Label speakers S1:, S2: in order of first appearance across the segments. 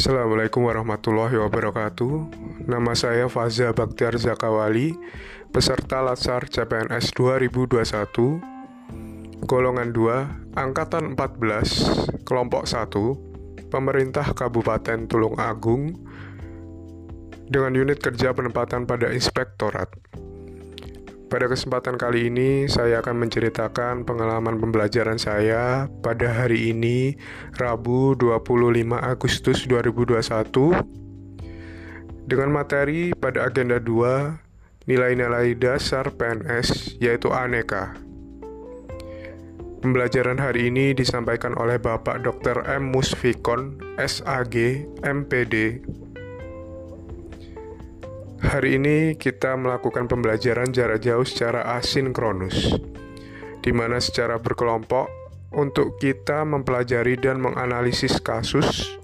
S1: Assalamualaikum warahmatullahi wabarakatuh. Nama saya Faza Baktiar Zakawali Peserta Latsar CPNS 2021 Golongan 2 Angkatan 14 Kelompok 1 Pemerintah Kabupaten Tulung Agung Dengan unit kerja penempatan pada Inspektorat pada kesempatan kali ini, saya akan menceritakan pengalaman pembelajaran saya pada hari ini, Rabu 25 Agustus 2021, dengan materi pada agenda 2, nilai-nilai dasar PNS, yaitu aneka. Pembelajaran hari ini disampaikan oleh Bapak Dr. M. Musfikon, SAG, MPD, Hari ini kita melakukan pembelajaran jarak jauh secara asinkronus, di mana secara berkelompok untuk kita mempelajari dan menganalisis kasus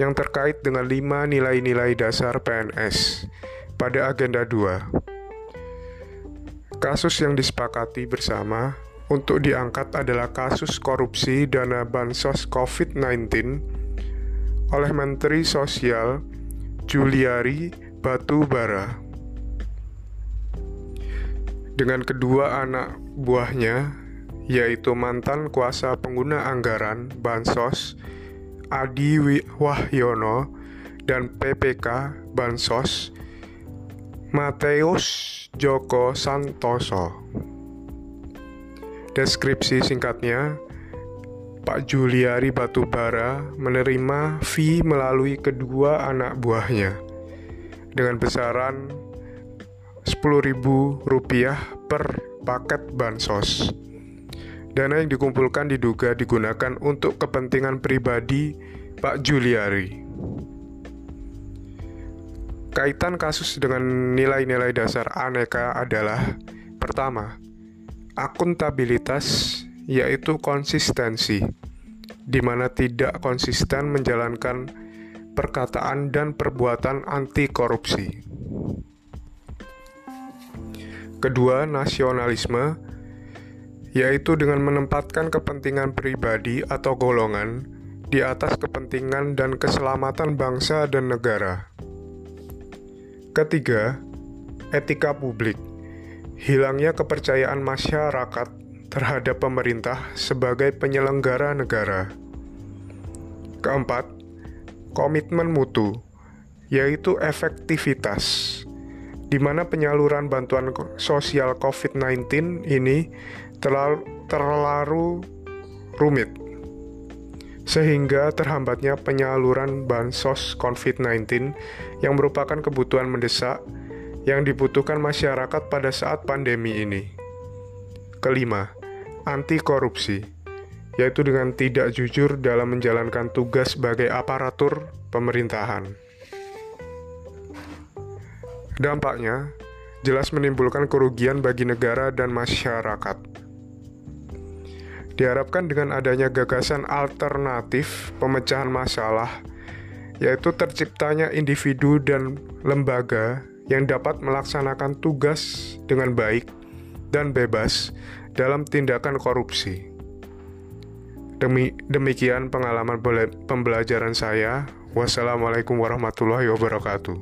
S1: yang terkait dengan lima nilai-nilai dasar PNS pada agenda 2. Kasus yang disepakati bersama untuk diangkat adalah kasus korupsi dana bansos COVID-19 oleh Menteri Sosial Juliari batu bara. Dengan kedua anak buahnya, yaitu mantan kuasa pengguna anggaran Bansos Adi Wahyono dan PPK Bansos Mateus Joko Santoso. Deskripsi singkatnya, Pak Juliari Batubara menerima fee melalui kedua anak buahnya dengan besaran Rp10.000 per paket bansos. Dana yang dikumpulkan diduga digunakan untuk kepentingan pribadi Pak Juliari. Kaitan kasus dengan nilai-nilai dasar aneka adalah pertama, akuntabilitas yaitu konsistensi, di mana tidak konsisten menjalankan perkataan dan perbuatan anti korupsi. Kedua, nasionalisme yaitu dengan menempatkan kepentingan pribadi atau golongan di atas kepentingan dan keselamatan bangsa dan negara. Ketiga, etika publik. Hilangnya kepercayaan masyarakat terhadap pemerintah sebagai penyelenggara negara. Keempat, komitmen mutu, yaitu efektivitas, di mana penyaluran bantuan sosial COVID-19 ini terlalu, terlalu rumit, sehingga terhambatnya penyaluran bansos COVID-19 yang merupakan kebutuhan mendesak yang dibutuhkan masyarakat pada saat pandemi ini. Kelima, anti korupsi yaitu dengan tidak jujur dalam menjalankan tugas sebagai aparatur pemerintahan. Dampaknya jelas menimbulkan kerugian bagi negara dan masyarakat. Diharapkan dengan adanya gagasan alternatif pemecahan masalah, yaitu terciptanya individu dan lembaga yang dapat melaksanakan tugas dengan baik dan bebas dalam tindakan korupsi. Demi, demikian pengalaman pembelajaran saya. Wassalamualaikum warahmatullahi wabarakatuh.